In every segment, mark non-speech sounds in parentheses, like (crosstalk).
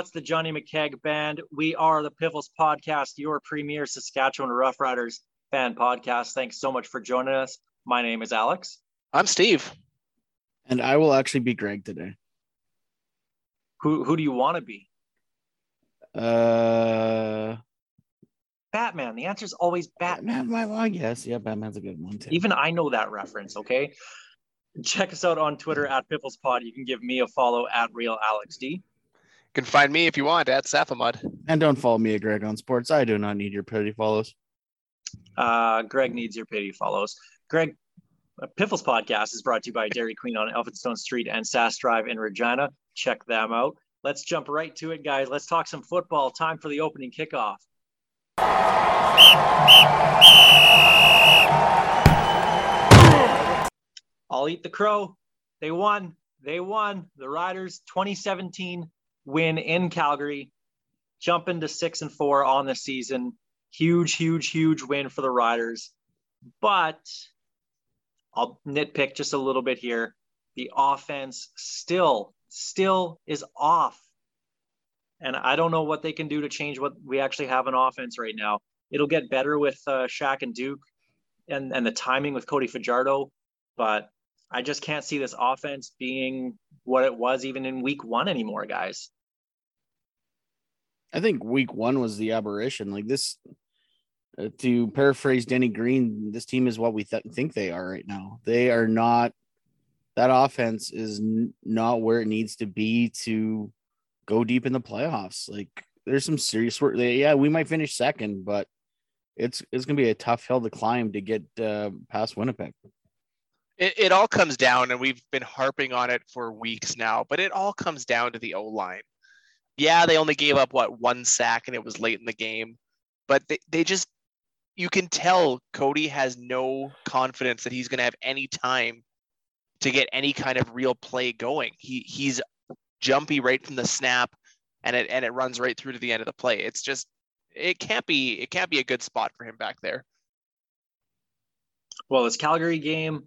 That's the Johnny McKeag Band. We are the Piffles Podcast, your premier Saskatchewan Roughriders fan podcast. Thanks so much for joining us. My name is Alex. I'm Steve. And I will actually be Greg today. Who who do you want to be? Uh Batman. The answer is always Batman. Batman. Well, yes, yeah, Batman's a good one too. Even I know that reference. Okay. Check us out on Twitter at Piffles Pod. You can give me a follow at Real Alex D. You can find me if you want at Safamud. And don't follow me at Greg on Sports. I do not need your pity follows. Uh, Greg needs your pity follows. Greg, Piffles podcast is brought to you by Dairy Queen on Elphinstone Street and Sask Drive in Regina. Check them out. Let's jump right to it, guys. Let's talk some football. Time for the opening kickoff. I'll eat the crow. They won. They won. The Riders 2017 win in Calgary, jumping to six and four on the season. Huge, huge, huge win for the Riders. But I'll nitpick just a little bit here. The offense still, still is off. And I don't know what they can do to change what we actually have an offense right now. It'll get better with uh, Shaq and Duke and, and the timing with Cody Fajardo. But I just can't see this offense being what it was even in week one anymore, guys. I think week one was the aberration. Like this, uh, to paraphrase Denny Green, this team is what we th- think they are right now. They are not. That offense is n- not where it needs to be to go deep in the playoffs. Like there's some serious work. Yeah, we might finish second, but it's it's gonna be a tough hill to climb to get uh, past Winnipeg it, it all comes down, and we've been harping on it for weeks now, but it all comes down to the O line. Yeah, they only gave up what one sack, and it was late in the game, but they, they just you can tell Cody has no confidence that he's going to have any time to get any kind of real play going. He he's jumpy right from the snap, and it and it runs right through to the end of the play. It's just it can't be it can't be a good spot for him back there. Well, this Calgary game,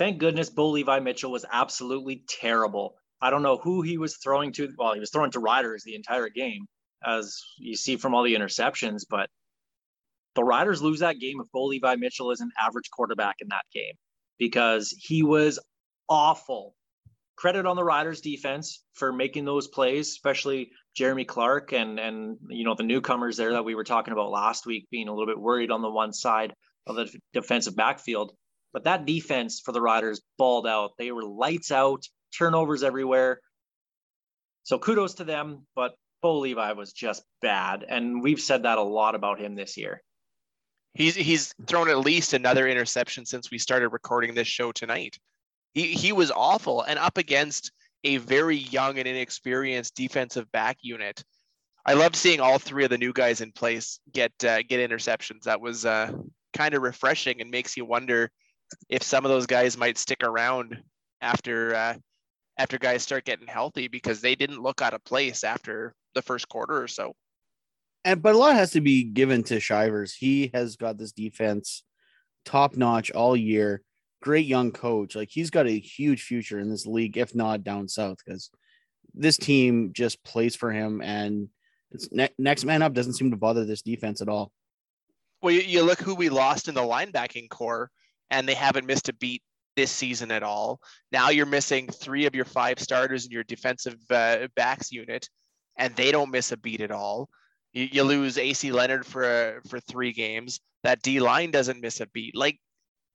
Thank goodness Bo Levi Mitchell was absolutely terrible. I don't know who he was throwing to. Well, he was throwing to riders the entire game, as you see from all the interceptions. But the Riders lose that game if Bo Levi Mitchell is an average quarterback in that game because he was awful. Credit on the Riders defense for making those plays, especially Jeremy Clark and and you know the newcomers there that we were talking about last week being a little bit worried on the one side of the defensive backfield. But that defense for the Riders balled out. They were lights out, turnovers everywhere. So kudos to them, but Bo Levi was just bad. And we've said that a lot about him this year. He's he's thrown at least another interception since we started recording this show tonight. He he was awful and up against a very young and inexperienced defensive back unit. I love seeing all three of the new guys in place get uh, get interceptions. That was uh, kind of refreshing and makes you wonder if some of those guys might stick around after uh, after guys start getting healthy because they didn't look out of place after the first quarter or so. And but a lot has to be given to Shivers. He has got this defense top notch all year. Great young coach. Like he's got a huge future in this league, if not down south, because this team just plays for him. And it's ne- next man up doesn't seem to bother this defense at all. Well, you, you look who we lost in the linebacking core and they haven't missed a beat this season at all. Now you're missing three of your five starters in your defensive uh, backs unit, and they don't miss a beat at all. You, you lose AC Leonard for uh, for three games. That D line doesn't miss a beat. Like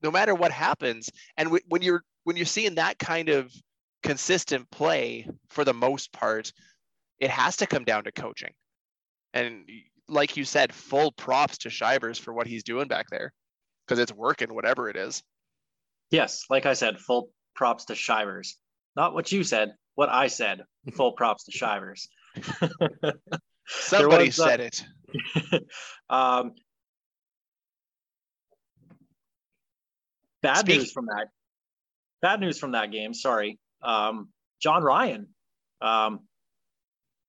no matter what happens, and w- when you're when you're seeing that kind of consistent play for the most part, it has to come down to coaching. And like you said, full props to Shivers for what he's doing back there because it's working, whatever it is. Yes, like I said, full props to Shivers. Not what you said, what I said. Full (laughs) props to Shivers. (laughs) Somebody was, uh, said it. (laughs) um, bad news from that. Bad news from that game. Sorry, um, Jon Ryan um,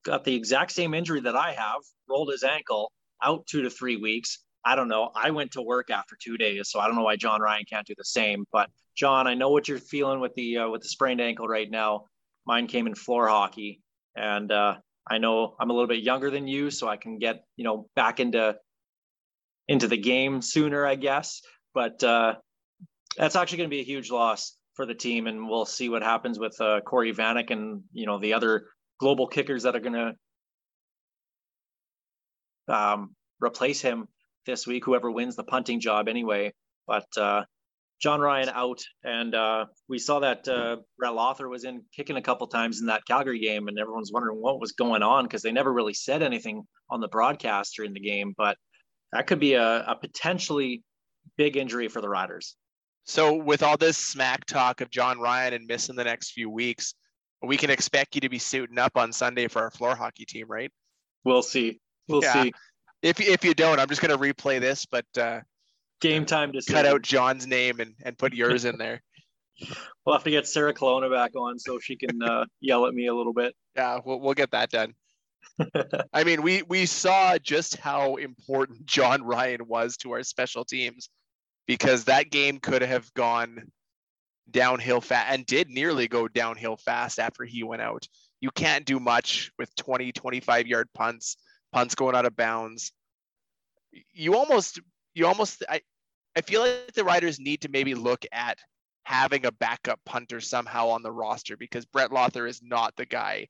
got the exact same injury that I have. Rolled his ankle, out two to three weeks. I don't know. I went to work after two days, so I don't know why Jon Ryan can't do the same. But Jon, I know what you're feeling with the uh, with the sprained ankle right now. Mine came in floor hockey, and uh, I know I'm a little bit younger than you, so I can get you know back into into the game sooner, I guess. But uh, that's actually going to be a huge loss for the team, and we'll see what happens with uh, Corey Vanek and you know the other global kickers that are going to um, replace him this week. Whoever wins the punting job, anyway. But uh, Jon Ryan out, and uh, we saw that uh, Brett Lauther was in kicking a couple times in that Calgary game, and everyone's wondering what was going on because they never really said anything on the broadcast during the game. But that could be a, a potentially big injury for the Riders. So with all this smack talk of Jon Ryan and missing the next few weeks, we can expect you to be suiting up on Sunday for our floor hockey team, right? We'll see. We'll Yeah. see. If if you don't, I'm just gonna replay this, but uh, Game time to cut out Jon's name and, and put yours in there. (laughs) (laughs) We'll have to get Sarah Colonna back on so she can uh, yell at me a little bit. Yeah, we'll we'll get that done. (laughs) I mean, we we saw just how important Jon Ryan was to our special teams because that game could have gone downhill fast and did nearly go downhill fast after he went out. You can't do much with 20, 25 yard punts, punts going out of bounds. You almost, you almost, I, I feel like the Riders need to maybe look at having a backup punter somehow on the roster because Brett Lauther is not the guy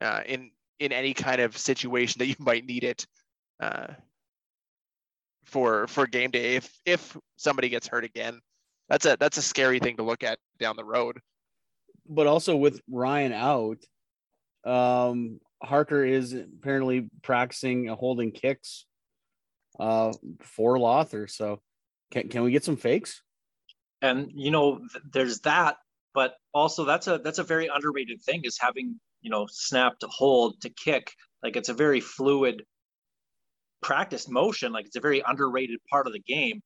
uh, in in any kind of situation that you might need it uh, for for game day if if somebody gets hurt again. That's a that's a scary thing to look at down the road. but also with Ryan out, um, Harker is apparently practicing holding kicks uh, for Lauther. So can, can we get some fakes? and you know there's that but also that's a that's a very underrated thing is having you know snap to hold to kick like it's a very fluid practiced motion like it's a very underrated part of the game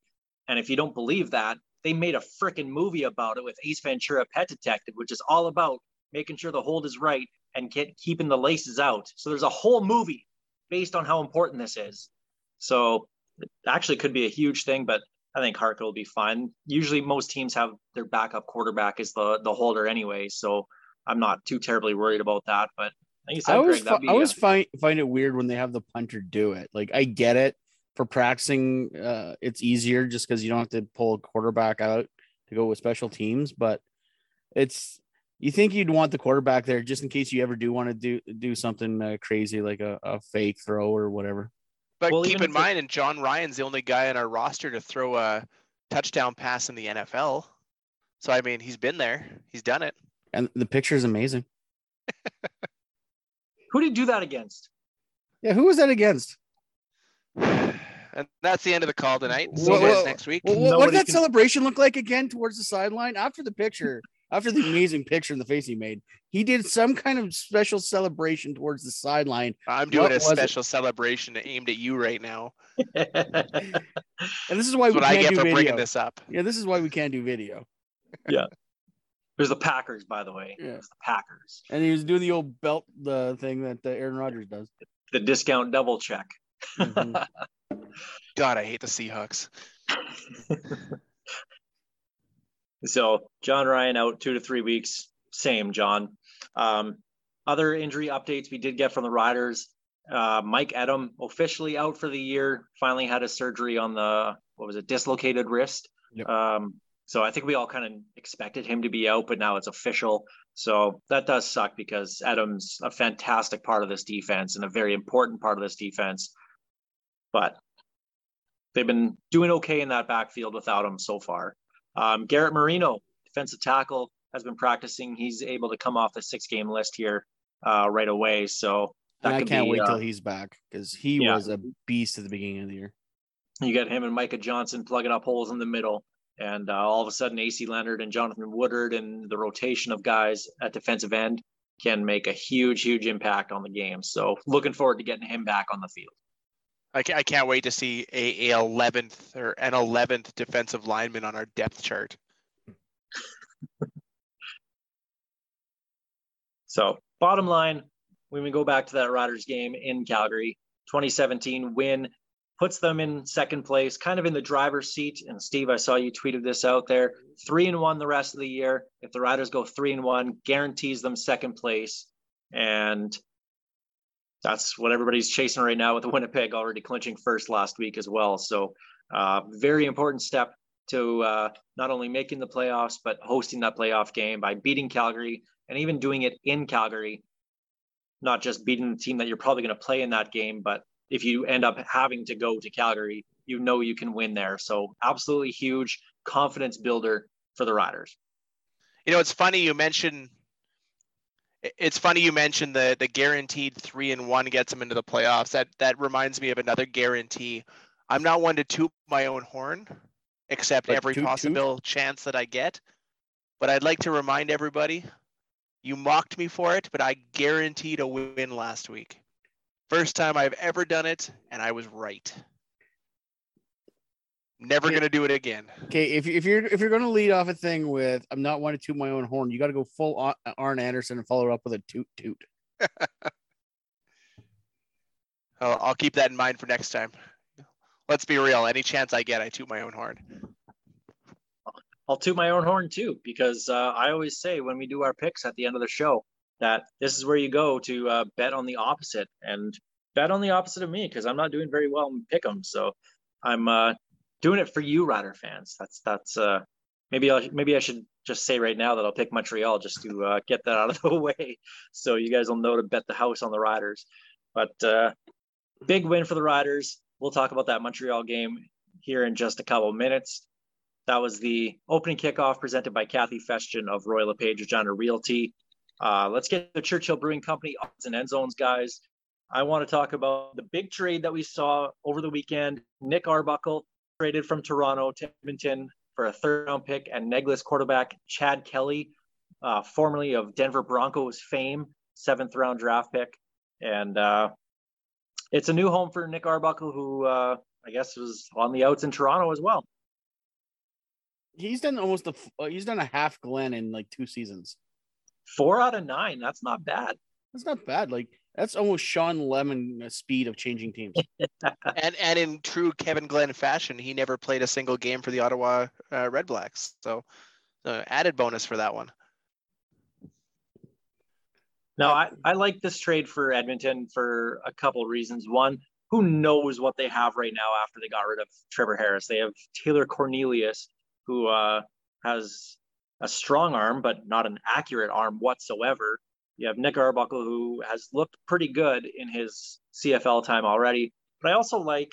and if you don't believe that they made a freaking movie about it with ace ventura pet detective which is all about making sure the hold is right and get, keeping the laces out so there's a whole movie based on how important this is so it actually could be a huge thing but I think Harker will be fine. Usually, most teams have their backup quarterback as the the holder anyway, so I'm not too terribly worried about that. But like you said, I always, Greg, fi- I always a- find find it weird when they have the punter do it. Like I get it for practicing, uh, it's easier just because you don't have to pull a quarterback out to go with special teams. But it's you think you'd want the quarterback there just in case you ever do want to do do something uh, crazy like a, a fake throw or whatever. But Well, keep in if it- mind, and Jon Ryan's the only guy on our roster to throw a touchdown pass in the NFL. So I mean, he's been there, he's done it. And the picture is amazing. (laughs) who did he do that against? Yeah, who was that against? (sighs) And that's the end of the call tonight. See Whoa, you guys whoa. next week. Well, what, what Nobody did that can- celebration look like again towards the sideline after the picture? After the amazing picture in the face he made, he did some kind of special celebration towards the sideline. I'm doing What a was it? special celebration aimed at you right now. And this is why That's we what can't get do for video. bringing this up. Yeah, this is why we can't do video. (laughs) Yeah. There's the Packers, by the way. Yeah. It's the Packers. And he was doing the old belt the thing that uh, Aaron Rodgers does. The discount double check. Mhm. (laughs) God, I hate the Seahawks. (laughs) So Jon Ryan out two to three weeks. Same, Jon. Um, other injury updates we did get from the Riders. Uh, Mike Edem officially out for the year. Finally had a surgery on the what was it, dislocated wrist. Yep. Um, so I think we all kind of expected him to be out, but now it's official. So that does suck because Edem's a fantastic part of this defense and a very important part of this defense. But they've been doing okay in that backfield without him so far. Um, Garrett Marino, defensive tackle, has been practicing. He's able to come off the six game list here uh, right away. So that I can't be, wait uh, till he's back because he yeah. was a beast at the beginning of the year. you got him and Micah Johnson plugging up holes in the middle. And uh, all of a sudden, AC Leonard and Jonathan Woodard and the rotation of guys at defensive end can make a huge, huge impact on the game. So looking forward to getting him back on the field. I can't, I can't wait to see a, a 11th or an 11th defensive lineman on our depth chart. (laughs) so bottom line, when we go back to that Riders game in Calgary, 2017 win puts them in second place, kind of in the driver's seat. And Steve, I saw you tweeted this out there. Three and one the rest of the year. If the Riders go three and one, guarantees them second place. And that's what everybody's chasing right now with Winnipeg already clinching first last week as well. So, uh, very important step to uh, not only making the playoffs, but hosting that playoff game by beating Calgary and even doing it in Calgary. Not just beating the team that you're probably going to play in that game, but if you end up having to go to Calgary, you know you can win there. So absolutely huge confidence builder for the Riders. You know, it's funny you mentioned it's funny you mentioned the the guaranteed three and one gets them into the playoffs. That that reminds me of another guarantee. I'm not one to toot my own horn, except every toot, possible toot? chance that I get. But I'd like to remind everybody, you mocked me for it, but I guaranteed a win last week. First time I've ever done it, and I was right. Never okay. gonna do it again. Okay, if, if you're if you're gonna lead off a thing with "I'm not one to toot my own horn," you got to go full Arn Anderson and follow it up with a toot toot. (laughs) I'll, I'll keep that in mind for next time. Let's be real. Any chance I get, I toot my own horn. I'll toot my own horn too, because uh, I always say when we do our picks at the end of the show, that this is where you go to uh, bet on the opposite and bet on the opposite of me because I'm not doing very well in pick'em. So I'm uh, doing it for you, Rider fans. That's that's uh, maybe I maybe I should just say right now that I'll pick Montreal just to uh, get that out of the (laughs) way, so you guys will know to bet the house on the Riders. But uh, big win for the Riders. We'll talk about that Montreal game here in just a couple minutes. That was the opening kickoff presented by Kathy Festian of Royal LePage Regina Realty. Uh, let's get the Churchill Brewing Company odds and end zones, guys. I want to talk about the big trade that we saw over the weekend. Nick Arbuckle traded from Toronto to Edmonton for a third round pick and neg list quarterback Chad Kelly, uh, formerly of Denver Broncos fame, seventh round draft pick. And uh, it's a new home for Nick Arbuckle, who uh, I guess was on the outs in Toronto as well. He's done almost a he's done a half Glenn in like two seasons four out of nine. That's not bad. That's not bad. Like that's almost Shawn Lemon speed of changing teams. (laughs) and and in true Kevin Glenn fashion, he never played a single game for the Ottawa uh, Red Blacks. So uh, added bonus for that one. No, I, I like this trade for Edmonton for a couple of reasons. One, who knows what they have right now after they got rid of Trevor Harris? They have Taylor Cornelius, who uh, has a strong arm, but not an accurate arm whatsoever. You have Nick Arbuckle, who has looked pretty good in his CFL time already. But I also like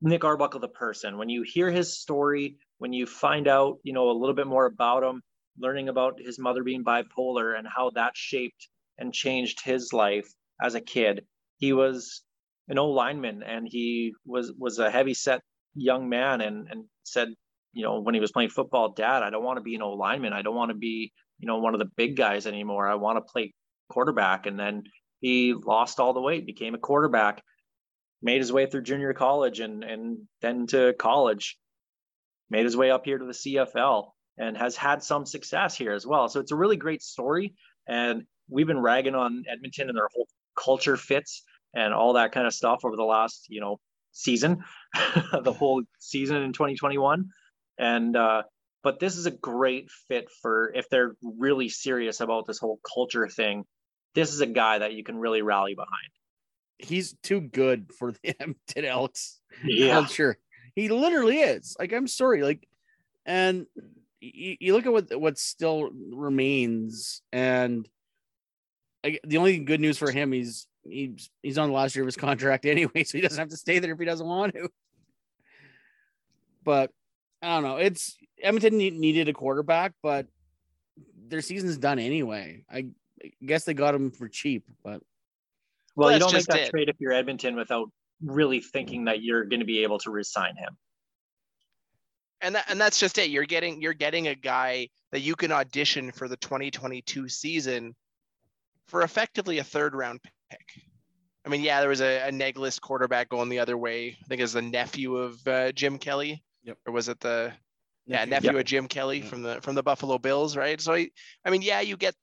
Nick Arbuckle, the person. When you hear his story, when you find out, you know, a little bit more about him, learning about his mother being bipolar and how that shaped and changed his life as a kid. He was an old lineman and he was was a heavy set young man and and said you know, when he was playing football, dad, I don't want to be an old lineman. I don't want to be, you know, one of the big guys anymore. I want to play quarterback. And then he lost all the weight, became a quarterback, made his way through junior college and and then to college, made his way up here to the CFL and has had some success here as well. So it's a really great story. And we've been ragging on Edmonton and their whole culture fits and all that kind of stuff over the last, you know, season, (laughs) the whole season in 2021. And uh, but this is a great fit for if they're really serious about this whole culture thing. This is a guy that you can really rally behind. He's too good for the (laughs) Edmonton Elks yeah. culture. He literally is. Like I'm sorry, like, and you, you look at what what still remains, and like, the only good news for him, he's he's he's on the last year of his (laughs) contract anyway, so he doesn't have to stay there if he doesn't want to. But I don't know. It's Edmonton needed a quarterback, but their season's done anyway. I guess they got him for cheap, but well, well you don't make that it. trade if you're Edmonton without really thinking that you're going to be able to resign him. And that, and that's just it. You're getting you're getting a guy that you can audition for the 2022 season for effectively a third round pick. I mean, yeah, there was a, a neg list quarterback going the other way. I think it was the nephew of uh, Jim Kelly. Yep. Or was it the yeah Nephew. Yep. of Jim Kelly Yep. from the from the Buffalo Bills, right? So I, I mean, yeah, you get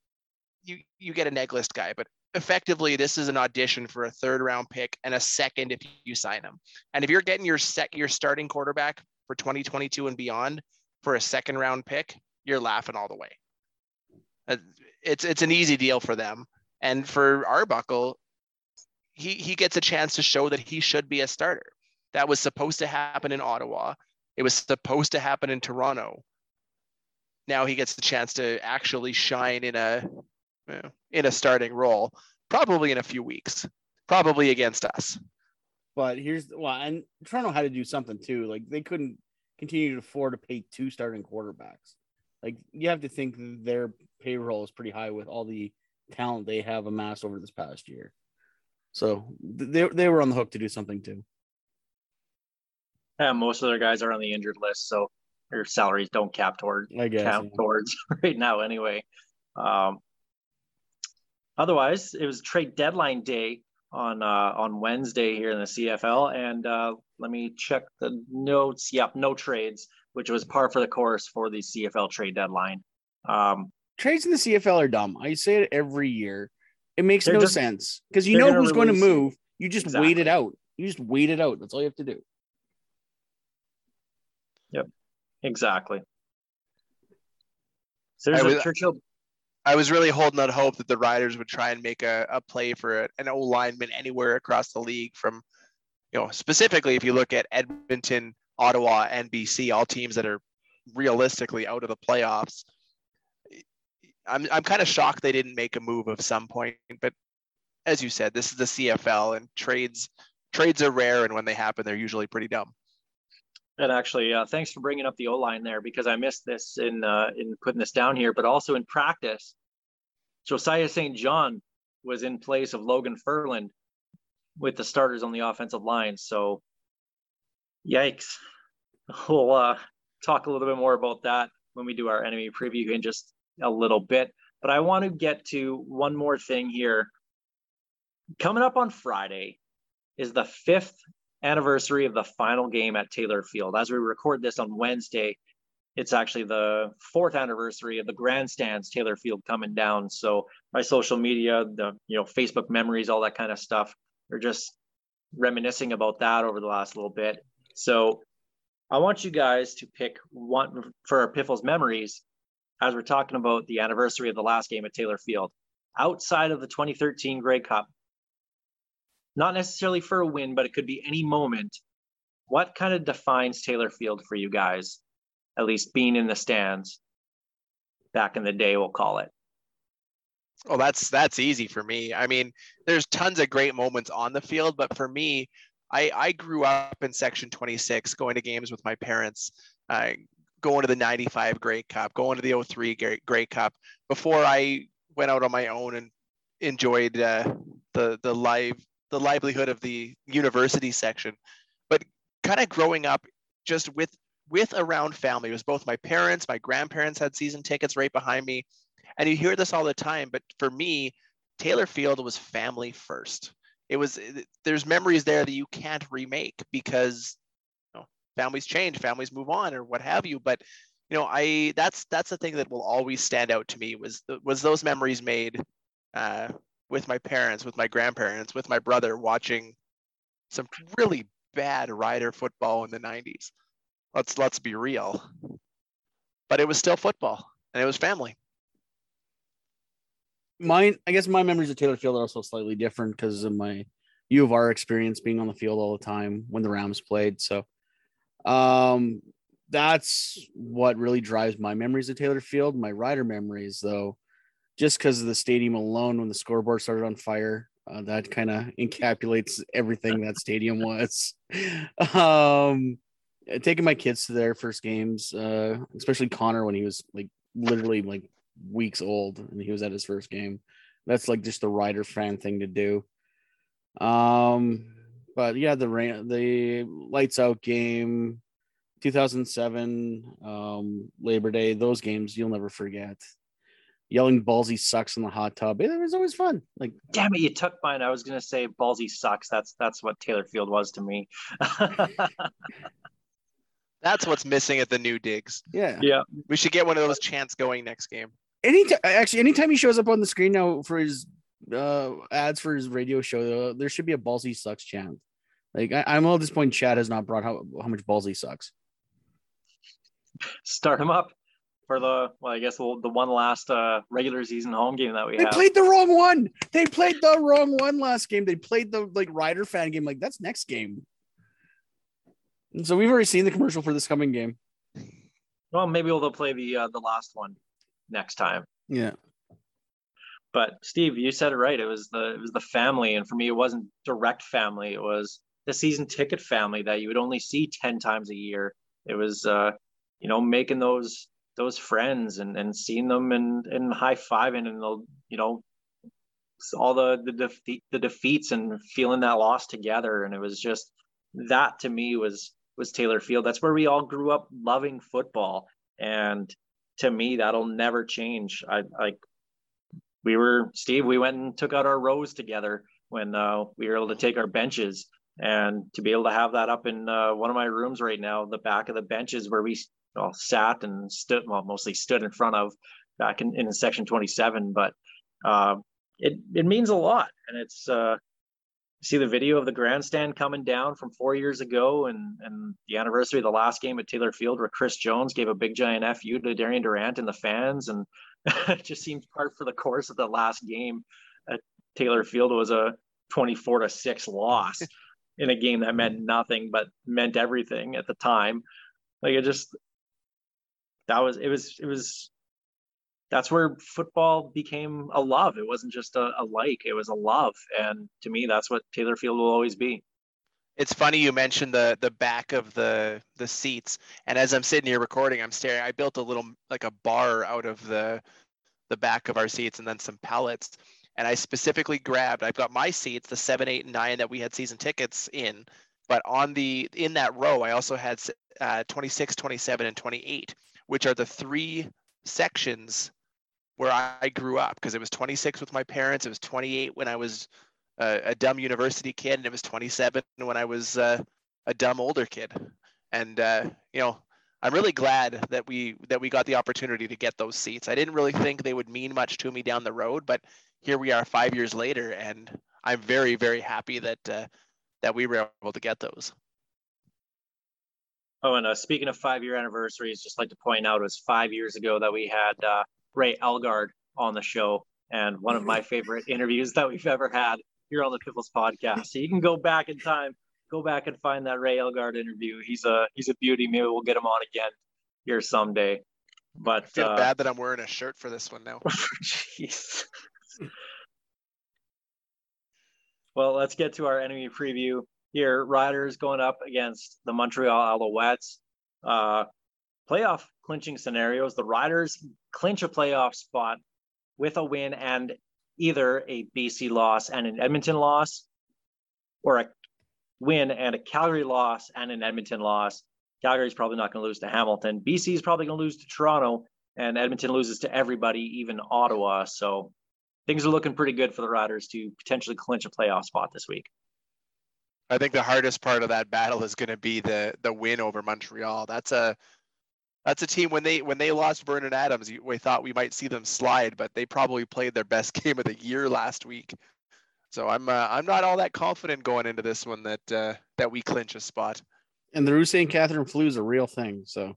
you you get a neg list guy, but effectively this is an audition for a third round pick and a second if you sign him. And if you're getting your sec your starting quarterback for 2022 and beyond for a second round pick, you're laughing all the way. Uh, It's it's an easy deal for them. And for Arbuckle, he he gets a chance to show that he should be a starter. That was supposed to happen in Ottawa. It was supposed to happen in Toronto. Now he gets the chance to actually shine in a in a starting role, probably in a few weeks, probably against us. But here's well, and Toronto had to do something too. Like they couldn't continue to afford to pay two starting quarterbacks. Like you have to think their payroll is pretty high with all the talent they have amassed over this past year. So th- they they were on the hook to do something too. Yeah, most of their guys are on the injured list, so their salaries don't cap toward I guess. count towards (laughs) right now anyway. Um, otherwise, it was trade deadline day on uh, on Wednesday here in the CFL, and uh, let me check the notes. Yep, no trades, which was par for the course for the CFL trade deadline. Um, Trades in the CFL are dumb. I say it every year. It makes no just- sense because you know who's going to move. You just wait it out. You just wait it out. That's all you have to do. Exactly. So there's I was- Churchill. I was really holding out hope that the Riders would try and make a, a play for an O lineman anywhere across the league from, you know, specifically if you look at Edmonton, Ottawa, and BC, all teams that are realistically out of the playoffs. I'm, I'm kind of shocked they didn't make a move of some point, but as you said, this is the CFL and trades trades are rare, and when they happen, they're usually pretty dumb. And actually, uh, thanks for bringing up the O line there because I missed this in uh, in putting this down here, but also in practice, Josiah St. John was in place of Logan Ferland with the starters on the offensive line. So, yikes! We'll uh, talk a little bit more about that when we do our enemy preview in just a little bit. But I want to get to one more thing here. Coming up on Friday is the fifth anniversary of the final game at Taylor Field. As we record this on Wednesday, it's actually the fourth anniversary of the grandstands Taylor Field coming down. So my social media, the you know Facebook memories, all that kind of stuff, are just reminiscing about that over the last little bit. So I want you guys to pick one for Piffles memories as we're talking about the anniversary of the last game at Taylor Field. Outside of the 2013 Grey Cup, not necessarily for a win, but it could be any moment. What kind of defines Taylor Field for you guys? At least being in the stands back in the day, we'll call it. Well, that's that's easy for me. I mean, there's tons of great moments on the field, but for me, I I grew up in Section 26, going to games with my parents, uh, going to the 95 Grey Cup, going to the 03 Grey, Grey Cup before I went out on my own and enjoyed uh, the the live the livelihood of the university section. But kind of growing up just with with around family, it was both my parents, my grandparents had season tickets right behind me and you hear this all the time but for me taylor field was family first it was there's memories there that you can't remake because you know, families change families move on or what have you but you know i that's that's the thing that will always stand out to me was was those memories made uh, with my parents with my grandparents with my brother watching some really bad rider football in the 90s let's let's be real. But it was still football and it was family. Mine i guess my memories of taylor field are also slightly different because of my u of r experience being on the field all the time when the rams played so um that's what really drives my memories of taylor field. My rider memories though just because of the stadium alone when the scoreboard started on fire uh, that kind of encapsulates everything that stadium was (laughs) um taking my kids to their first games uh especially connor when he was like literally like weeks old and he was at his first game. That's like just the rider fan thing to do. Um, but yeah, the rain, the lights out game, 2007, um, Labor Day, those games you'll never forget. Yelling ballsy sucks in the hot tub. It was always fun. Like Damn it, you took mine. I was gonna say ballsy sucks. That's that's what Taylor Field was to me. (laughs) That's what's missing at the new digs. yeah. yeah. We should get one of those chants going next game. Anytime actually anytime he shows up on the screen now for his uh ads for his radio show, uh, there should be a ballsy sucks chant. Like I, I'm all at this point, Chad has not brought how, how much ballsy sucks. Start him up for the well, I guess the, the one last uh regular season home game that we They have. played the wrong one. They played the wrong one last game. They played the like Rider fan game. Like that's next game. And so we've already seen the commercial for this coming game. well, maybe we'll play the uh, the last one next time. Yeah. But Steve, you said it right. It was the it was the family, and for me, it wasn't direct family. It was the season ticket family that you would only see ten times a year. It was, uh, you know, making those those friends and and seeing them and and high fiving and the you know all the the defeat the defeats and feeling that loss together. And it was just that to me was was Taylor Field. That's where we all grew up loving football, and to me, that'll never change. I like we were Steve. We went and took out our rows together when uh, we were able to take our benches, and to be able to have that up in uh, one of my rooms right now, the back of the benches where we all sat and stood, well, mostly stood in front of back in, in section 27. But uh, it it means a lot, and it's uh, see the video of the grandstand coming down from four years ago and and the anniversary of the last game at Taylor Field where Chris Jones gave a big giant FU to Darian Durant and the fans and (laughs) it just seems part for the course of the last game at Taylor Field was a 24 to 6 loss (laughs) in a game that meant nothing but meant everything at the time like it just that was it was it was that's where football became a love. It wasn't just a, a, like, it was a love. And to me, that's what Taylor Field will always be. It's funny you mentioned the the back of the the seats, and as I'm sitting here recording, I'm staring. I built a little like a bar out of the the back of our seats, and then some pallets. And I specifically grabbed. I've got my seats, the seven, eight, and nine that we had season tickets in. But on the in that row, I also had uh, 26, 27, and 28, which are the three sections where I grew up because it was 26 with my parents. It was 28 when I was a, a dumb university kid, and it was 27 when I was uh, a dumb older kid. And uh, you know, I'm really glad that we that we got the opportunity to get those seats. I didn't really think they would mean much to me down the road, but here we are five years later, and I'm very very happy that uh, that we were able to get those. Oh, and uh, speaking of five year anniversaries, just like to point out, it was five years ago that we had uh, Ray Elgaard on the show, and one of my favorite interviews that we've ever had here on the Piffles podcast. So you can go back in time, go back and find that Ray Elgaard interview. He's a he's a beauty. Maybe we'll get him on again here someday. But I feel uh, bad that I'm wearing a shirt for this one now. (laughs) Jeez. well, let's get to our enemy preview here. Riders going up against the Montreal Alouettes. Uh, playoff clinching scenarios. The Riders clinch a playoff spot with a win and either a BC loss and an Edmonton loss, or a win and a Calgary loss and an Edmonton loss. Calgary's probably not going to lose to Hamilton. BC is probably going to lose to Toronto, and Edmonton loses to everybody, even Ottawa. So things are looking pretty good for the Riders to potentially clinch a playoff spot this week. I think the hardest part of that battle is going to be the the win over Montreal. That's a that's a team when they when they lost Vernon Adams, we thought we might see them slide, but they probably played their best (laughs) game of the year last week. So I'm uh, I'm not all that confident going into this one that uh, that we clinch a spot. And the Rousse and Catherine flu is a real thing. So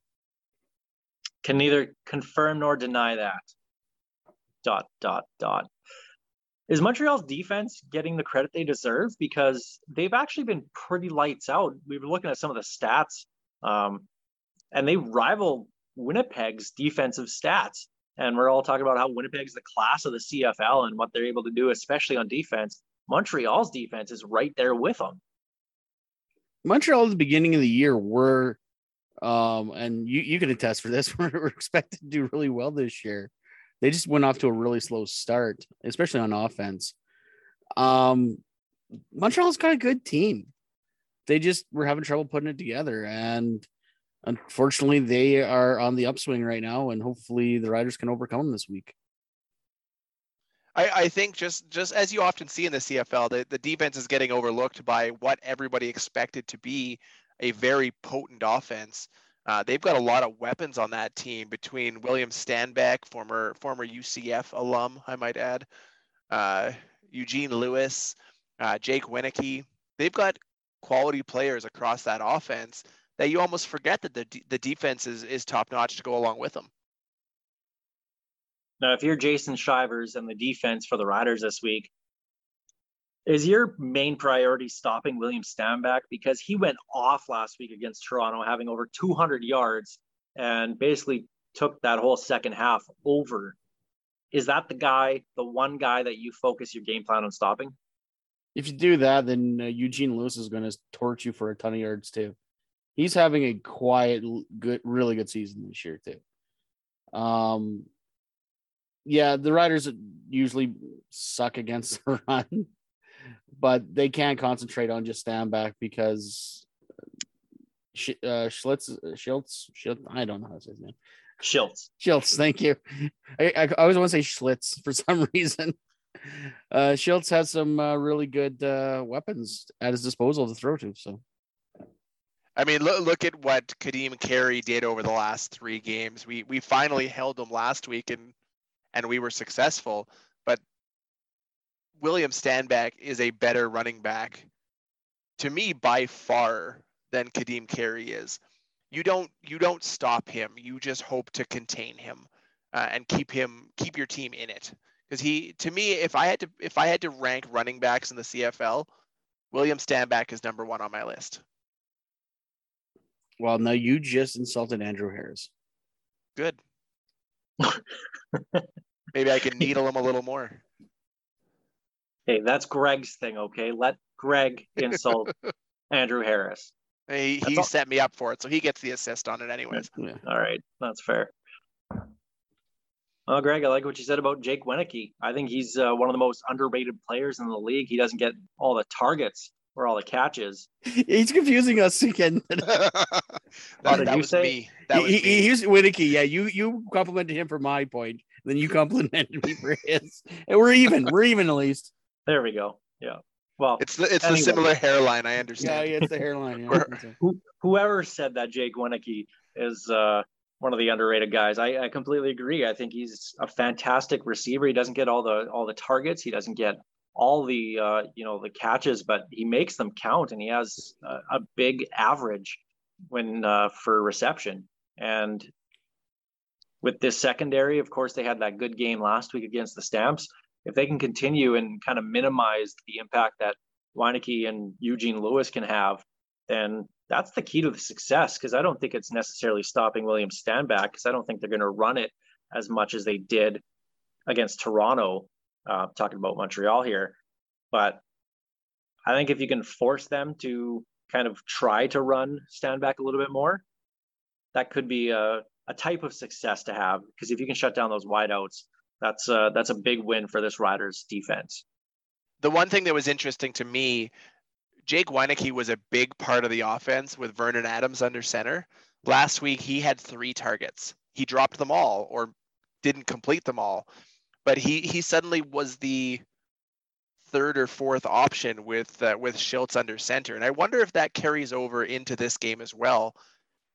can neither confirm nor deny that. Dot dot dot. Is Montreal's defense getting the credit they deserve? Because they've actually been pretty lights out. We were looking at some of the stats, um, and they rival Winnipeg's defensive stats. And we're all talking about how Winnipeg's the class of the CFL and what they're able to do, especially on defense. Montreal's defense is right there with them. Montreal at the beginning of the year were, um, and you, you can attest for this, (laughs) we're expected to do really well this year. They just went off to a really slow start, especially on offense. Um, Montreal's got a good team. They just were having trouble putting it together. And unfortunately, they are on the upswing right now. And hopefully the Riders can overcome them this week. I, I think just just as you often see in the CFL, the, the defense is getting overlooked by what everybody expected to be a very potent offense. Uh, they've got a lot of weapons on that team between William Stanback, former former UCF alum, I might add, uh, Eugene Lewis, uh, Jake Wieneke. They've got quality players across that offense that you almost forget that the the defense is is top notch to go along with them. Now, if you're Jason Shivers and the defense for the Riders this week, is your main priority stopping William Stanback because he went off last week against Toronto, having over 200 yards and basically took that whole second half over. Is that the guy, the one guy that you focus your game plan on stopping? If you do that, then uh, Eugene Lewis is going to torch you for a ton of yards too. He's having a quiet, good, really good season this year too. Um, yeah, the Riders usually suck against (laughs) the run, but they can't concentrate on just Stanback because uh, Schlitz, Shiltz, Shiltz, I don't know how to say his name. Shiltz. Shiltz, thank you. I, I, I always want to say Schlitz (laughs) for some reason. Uh, Shiltz has some uh, really good uh, weapons at his disposal to throw to. So, I mean, look look at what Kadeem Carey did over the last three games. We we finally held him last week, and and we were successful. William Stanback is a better running back to me by far than Kadeem Carey is. You don't you don't stop him. You just hope to contain him uh, and keep him keep your team in it. Because he to me, if I had to if I had to rank running backs in the CFL, William Stanback is number one on my list. Well, no, you just insulted Andrew Harris. Good. (laughs) Maybe I can needle him a little more. Hey, that's Greg's thing, okay? Let Greg insult (laughs) Andrew Harris. He, he all... set me up for it, so he gets the assist on it, anyways. Yeah. All right, that's fair. Well, Greg, I like what you said about Jake Wieneke. I think he's uh, one of the most underrated players in the league. He doesn't get all the targets or all the catches. (laughs) He's confusing us again. (laughs) that, that was say? me. That was he, me. He's Wieneke. Yeah, you you complimented him for my point, then you complimented me for his, and we're even. We're even at least. There we go. Yeah. Well, it's the it's anyway. the similar hairline. I understand. Yeah, yeah it's the hairline. Yeah, Who, whoever said that Jake Wieneke is uh, one of the underrated guys, I, I completely agree. I think he's a fantastic receiver. He doesn't get all the all the targets. He doesn't get all the uh, you know the catches, but he makes them count, and he has a, a big average when uh, for reception. And with this secondary, of course, they had that good game last week against the Stamps. If they can continue and kind of minimize the impact that Wieneke and Eugene Lewis can have, then that's the key to the success. Because I don't think it's necessarily stopping William Stanback, because I don't think they're going to run it as much as they did against Toronto uh, talking about Montreal here. But I think if you can force them to kind of try to run Stanback a little bit more, that could be a, a type of success to have. Because if you can shut down those wideouts, that's a, that's a big win for this Riders defense. The one thing that was interesting to me, Jake Wieneke was a big part of the offense with Vernon Adams under center. Last week, he had three targets. He dropped them all or didn't complete them all but he he suddenly was the third or fourth option with uh, with Shiltz under center, and I wonder if that carries over into this game as well,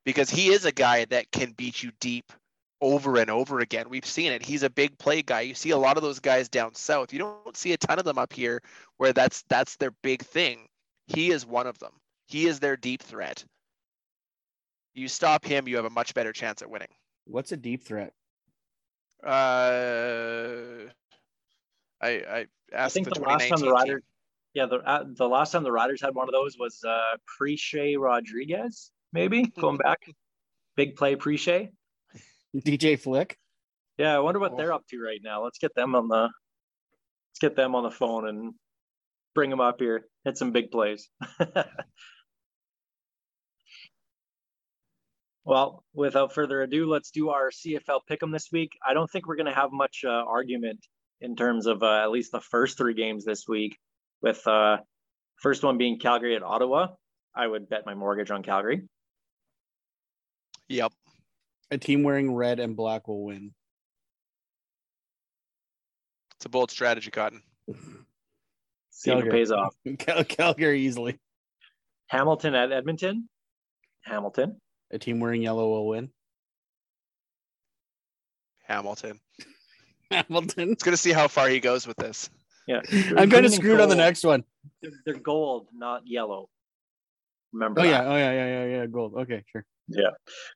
because he is a guy that can beat you deep over and over again. We've seen it. He's a big play guy. You see a lot of those guys down south. You don't see a ton of them up here where that's that's their big thing. He is one of them. He is their deep threat. You stop him, you have a much better chance at winning. What's a deep threat? Uh, I I asked I think the, the last time the Riders, yeah, the uh, the last time the Riders had one of those was uh Prechae Rodriguez, maybe going back, (laughs) big play Prechae. DJ Flick. Yeah, I wonder what oh. they're up to right now. Let's get them on the let's get them on the phone and bring them up here. Hit some big plays. (laughs) Well, without further ado, let's do our CFL pick'em this week. I don't think we're going to have much uh, argument in terms of uh, at least the first three games this week. With uh, first one being Calgary at Ottawa, I would bet my mortgage on Calgary. Yep. A team wearing red and black will win. It's a bold strategy, Cotton. See if it Calgary. pays off. (laughs) Cal- Calgary easily. Hamilton at Edmonton. Hamilton. A team wearing yellow will win. Hamilton. (laughs) Hamilton. It's gonna see how far he goes with this. Yeah. I'm kind Green of and screwed on the next one. They're, they're gold, not yellow. Remember Oh that. yeah, oh yeah, yeah, yeah, yeah. Gold. Okay, sure. Yeah,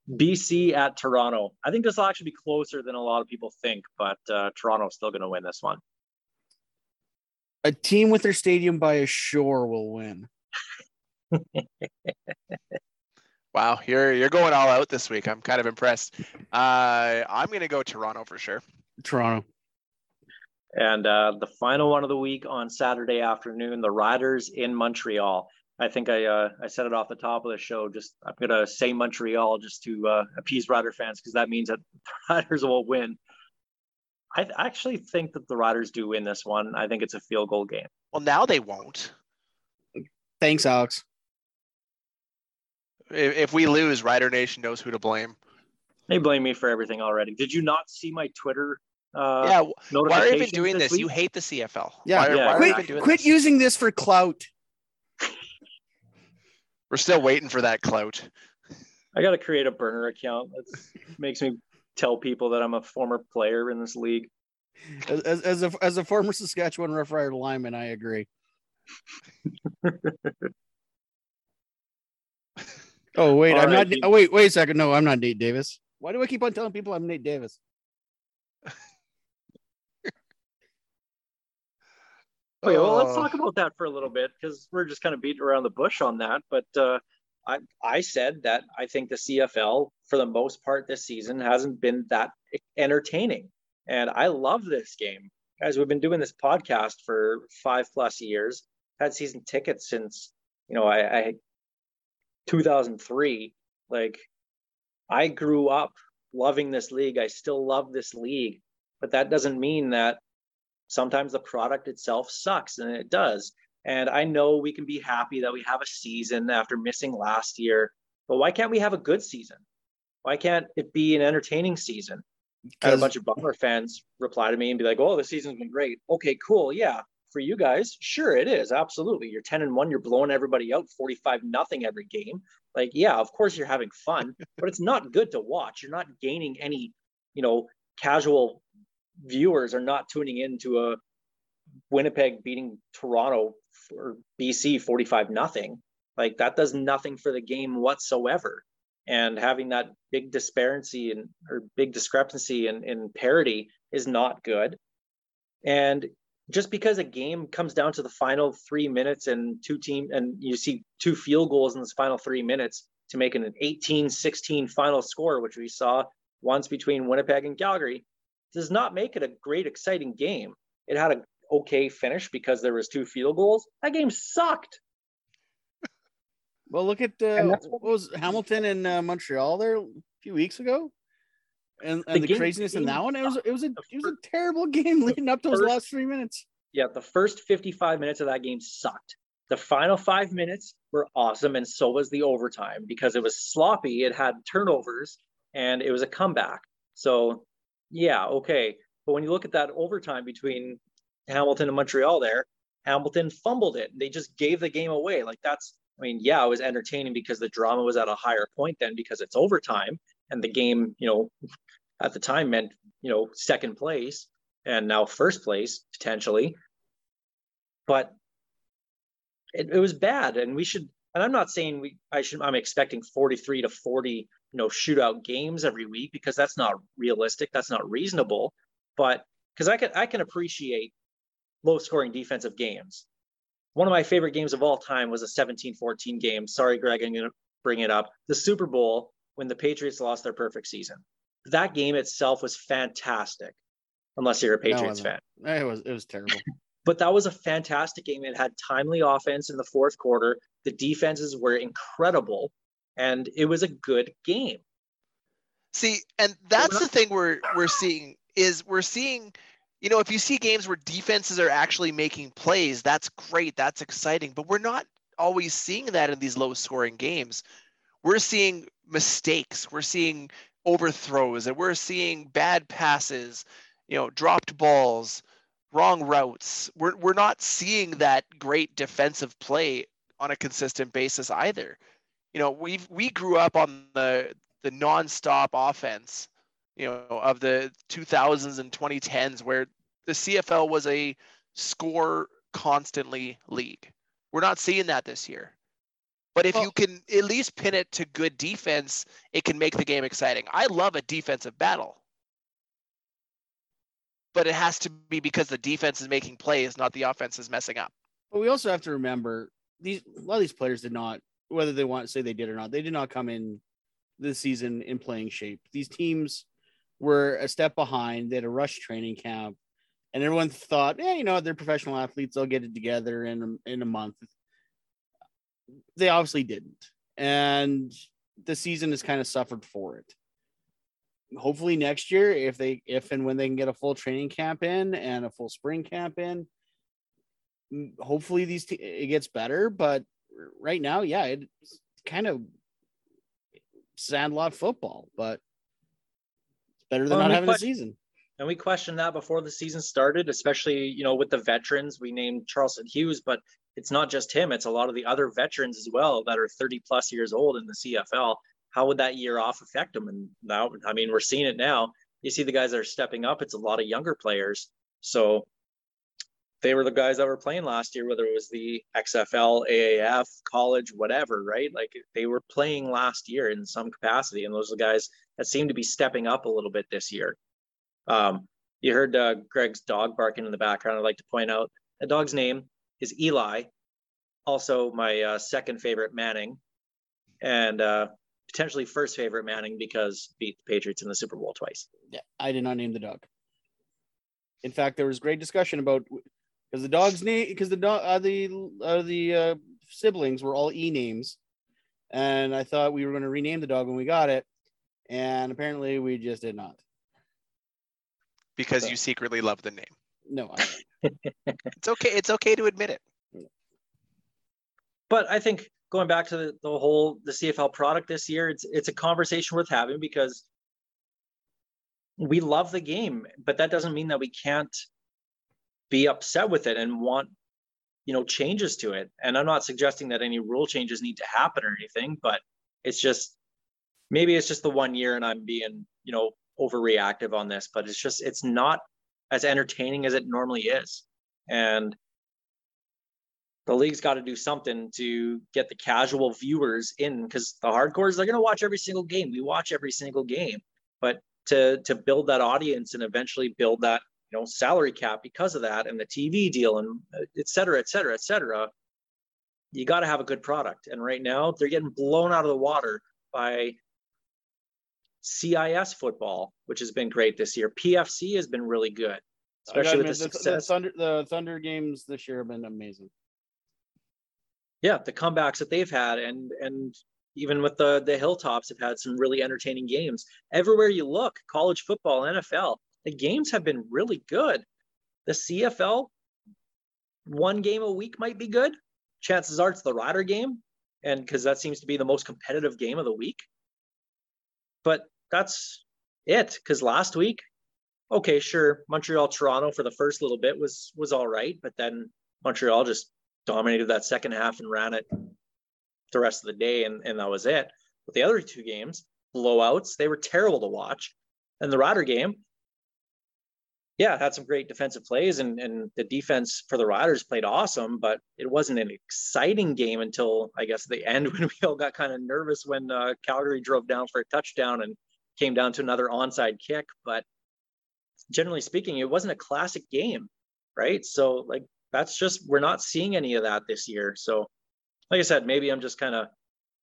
BC at Toronto. I think this will actually be closer than a lot of people think, but uh, Toronto's still going to win this one. A team with their stadium by a shore will win. (laughs) Wow, you're you're going all out this week. I'm kind of impressed. Uh, I'm gonna go Toronto for sure. Toronto. And uh, the final one of the week on Saturday afternoon, the Riders in Montreal. I think I uh, I said it off the top of the show. Just I'm gonna say Montreal just to uh, appease Rider fans because that means that the (laughs) Riders will win. I th- actually think that the Riders do win this one. I think it's a field goal game. Well, now they won't. Thanks, Alex. If, if we lose, Rider Nation knows who to blame. They blame me for everything already. Did you not see my Twitter? Uh, yeah, why are you even doing this? week? You hate the CFL. Yeah. why, Yeah. why are you Quit, doing quit this? using this for clout. We're still waiting for that clout. I got to create a burner account. That makes me tell people that I'm a former player in this league. As, as, as a as a former Saskatchewan Rough Rider lineman, I agree. (laughs) oh wait, I'm not. Alrighty. Oh, wait, wait a second. No, I'm not Nate Davis. Why do I keep on telling people I'm Nate Davis? Okay, well, let's Oh. talk about that for a little bit because we're just kind of beating around the bush on that. But uh, I, I said that I think the CFL, for the most part this season, hasn't been that entertaining. And I love this game. Guys, we've been doing this podcast for five plus years, had season tickets since, you know, I, I 2003. Like, I grew up loving this league. I still love this league. But that doesn't mean that sometimes the product itself sucks and it does. And i know we can be happy that we have a season after missing last year but why can't we have a good season? Why can't it be an entertaining season? Had a bunch of Bomber fans reply to me and be like oh the season's been great. Okay cool. Yeah for you guys sure it is. Absolutely. You're 10 and 1 you're blowing everybody out 45 nothing every game. Like yeah of course you're having fun (laughs) but it's not good to watch. You're not gaining any you know casual viewers are not tuning in to a Winnipeg beating Toronto or BC 45 nothing. Like that does nothing for the game whatsoever. And having that big disparity and or big discrepancy in, in parity is not good. And just because a game comes down to the final three minutes and two team and you see two field goals in this final three minutes to make an 18-16 final score, which we saw once between Winnipeg and Calgary, does not make it a great exciting game. It had a okay finish because there was two field goals. That game sucked. Well, look at uh, what what- was Hamilton and uh, Montreal there a few weeks ago, and, The and the, game- craziness in that one. It was it was a it was a terrible game leading up to those first- last three minutes. Yeah, the first 55 minutes of that game sucked. The final five minutes were awesome, and so was the overtime because it was sloppy. It had turnovers, and it was a comeback. So, yeah, okay. But when you look at that overtime between Hamilton and Montreal, there, Hamilton fumbled it. They just gave the game away. Like that's, I mean, yeah, it was entertaining because the drama was at a higher point then because it's overtime, and the game, you know, at the time meant you know second place and now first place potentially but it, it was bad and we should and i'm not saying we i should i'm expecting 43 to 40 you know shootout games every week because that's not realistic that's not reasonable but because i can i can appreciate low scoring defensive games one of my favorite games of all time was a 17-14 game sorry greg i'm going to bring it up the super bowl when the patriots lost their perfect season that game itself was fantastic unless you're a patriots wasn't. fan It was it was terrible. (laughs) but that was a fantastic game. It had timely offense in the fourth quarter. The defenses were incredible, and it was a good game. See, and that's the thing we're we're seeing is we're seeing, you know, if you see games where defenses are actually making plays, that's great, that's exciting. But we're not always seeing that in these low scoring games. We're seeing mistakes, we're seeing overthrows, and we're seeing bad passes, you know, dropped balls, wrong routes. We're we're not seeing that great defensive play on a consistent basis either. You know, we we grew up on the the nonstop offense, you know, of the 2000s and 2010s where the CFL was a score constantly league. We're not seeing that this year. But if well, you can at least pin it to good defense, it can make the game exciting. I love a defensive battle. But it has to be because the defense is making plays, not the offense is messing up. But we also have to remember these a lot of these players did not, whether they want to say they did or not, they did not come in this season in playing shape. These teams were a step behind. They had a rush training camp, and everyone thought, yeah, you know, they're professional athletes. They'll get it together in a, in a month they obviously didn't. And the season has kind of suffered for it. Hopefully next year, if they if and when they can get a full training camp in and a full spring camp in, hopefully these t- it gets better. But right now, yeah, it's kind of sandlot football, but it's better than well, not having question, a season. And we questioned that before the season started, especially you know with the veterans. We named Charleston Hughes, but it's not just him, it's a lot of the other veterans as well that are 30 plus years old in the CFL. How would that year off affect them? And now, I mean, we're seeing it now. You see the guys that are stepping up, it's a lot of younger players. So they were the guys that were playing last year, whether it was the XFL, AAF, college, whatever, right? Like they were playing last year in some capacity. And those are the guys that seem to be stepping up a little bit this year. Um, you heard uh, Greg's dog barking in the background. I'd like to point out the dog's name is Eli, also my uh, second favorite Manning, and uh, potentially first favorite Manning because beat the Patriots in the Super Bowl twice. Yeah, I did not name the dog. In fact, there was great discussion about because the dog's name because the dog uh, the uh, the uh, siblings were all E names, and I thought we were going to rename the dog when we got it, and apparently we just did not. Because so. you secretly love the name. No, I (laughs) it's okay. It's okay to admit it. But I think going back to the, the whole the CFL product this year, it's it's a conversation worth having because we love the game, but that doesn't mean that we can't be upset with it and want you know changes to it. And I'm not suggesting that any rule changes need to happen or anything, but it's just maybe it's just the one year and I'm being you know overreactive on this, but it's just it's not as entertaining as it normally is. And the league's got to do something to get the casual viewers in because the hardcores they're going to watch every single game. We watch every single game, but to to build that audience and eventually build that you know salary cap because of that and the TV deal and uh, et cetera, et cetera, et cetera, you got to have a good product. And right now they're getting blown out of the water by CIS football, which has been great this year. PFC has been really good, especially with the, the success. The Thunder, the Thunder games this year have been amazing. Yeah, the comebacks that they've had, and and even with the the Hilltops, have had some really entertaining games. Everywhere you look, college football, NFL, the games have been really good. The CFL, one game a week might be good. Chances are it's the Rider game, and because that seems to be the most competitive game of the week. But that's it. Because last week, okay, sure, Montreal Toronto for the first little bit was was all right, but then Montreal just dominated that second half and ran it the rest of the day, and, and that was it. But the other two games, blowouts, they were terrible to watch. And the Rider game, yeah, had some great defensive plays, and, and the defense for the Riders played awesome, but it wasn't an exciting game until I guess the end (laughs) when we all got kind of nervous when uh, Calgary drove down for a touchdown and came down to another onside kick. But generally speaking, it wasn't a classic game, right? So, like, that's just, we're not seeing any of that this year. So, like I said, maybe I'm just kind of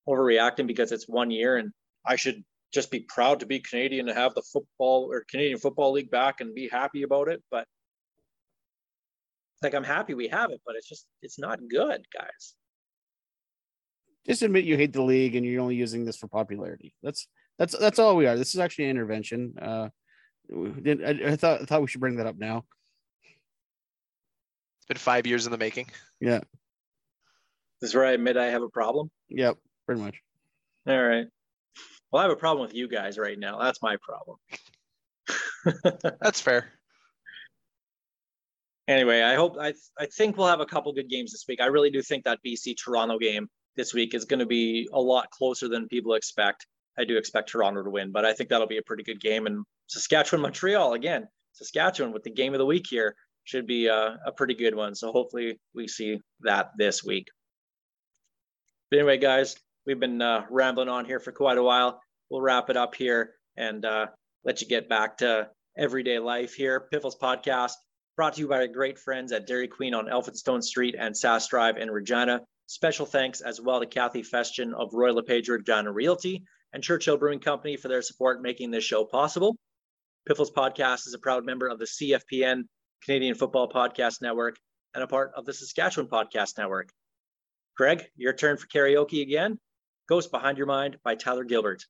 overreacting because it's one year and I should just be proud to be Canadian to have the football or Canadian Football League back and be happy about it. But like I'm happy we have it, but it's just it's not good, guys. Just admit you hate the league and you're only using this for popularity. That's that's that's all we are. This is actually an intervention. Uh, I, I thought I thought we should bring that up now. It's been five years in the making. Yeah. This is where I admit I have a problem. Yep, pretty much. All right. Well, I have a problem with you guys right now. That's my problem. (laughs) That's fair. anyway, I hope I I think we'll have a couple good games this week. I really do think that BC Toronto game this week is going to be a lot closer than people expect. I do expect Toronto to win, but I think that'll be a pretty good game. And Saskatchewan Montreal again, Saskatchewan with the game of the week here should be a, a pretty good one. So hopefully we see that this week. But anyway, guys, we've been uh, rambling on here for quite a while. We'll wrap it up here and uh, let you get back to everyday life here. Piffles Podcast brought to you by our great friends at Dairy Queen on Elphinstone Street and Sask Drive in Regina. Special thanks as well to Kathy Festian of Royal LePage Regina Realty and Churchill Brewing Company for their support making this show possible. Piffles Podcast is a proud member of the CFPN Canadian Football Podcast Network and a part of the Saskatchewan Podcast Network. Greg, your turn for karaoke again. Ghost Behind Your Mind by Tyler Gilbert.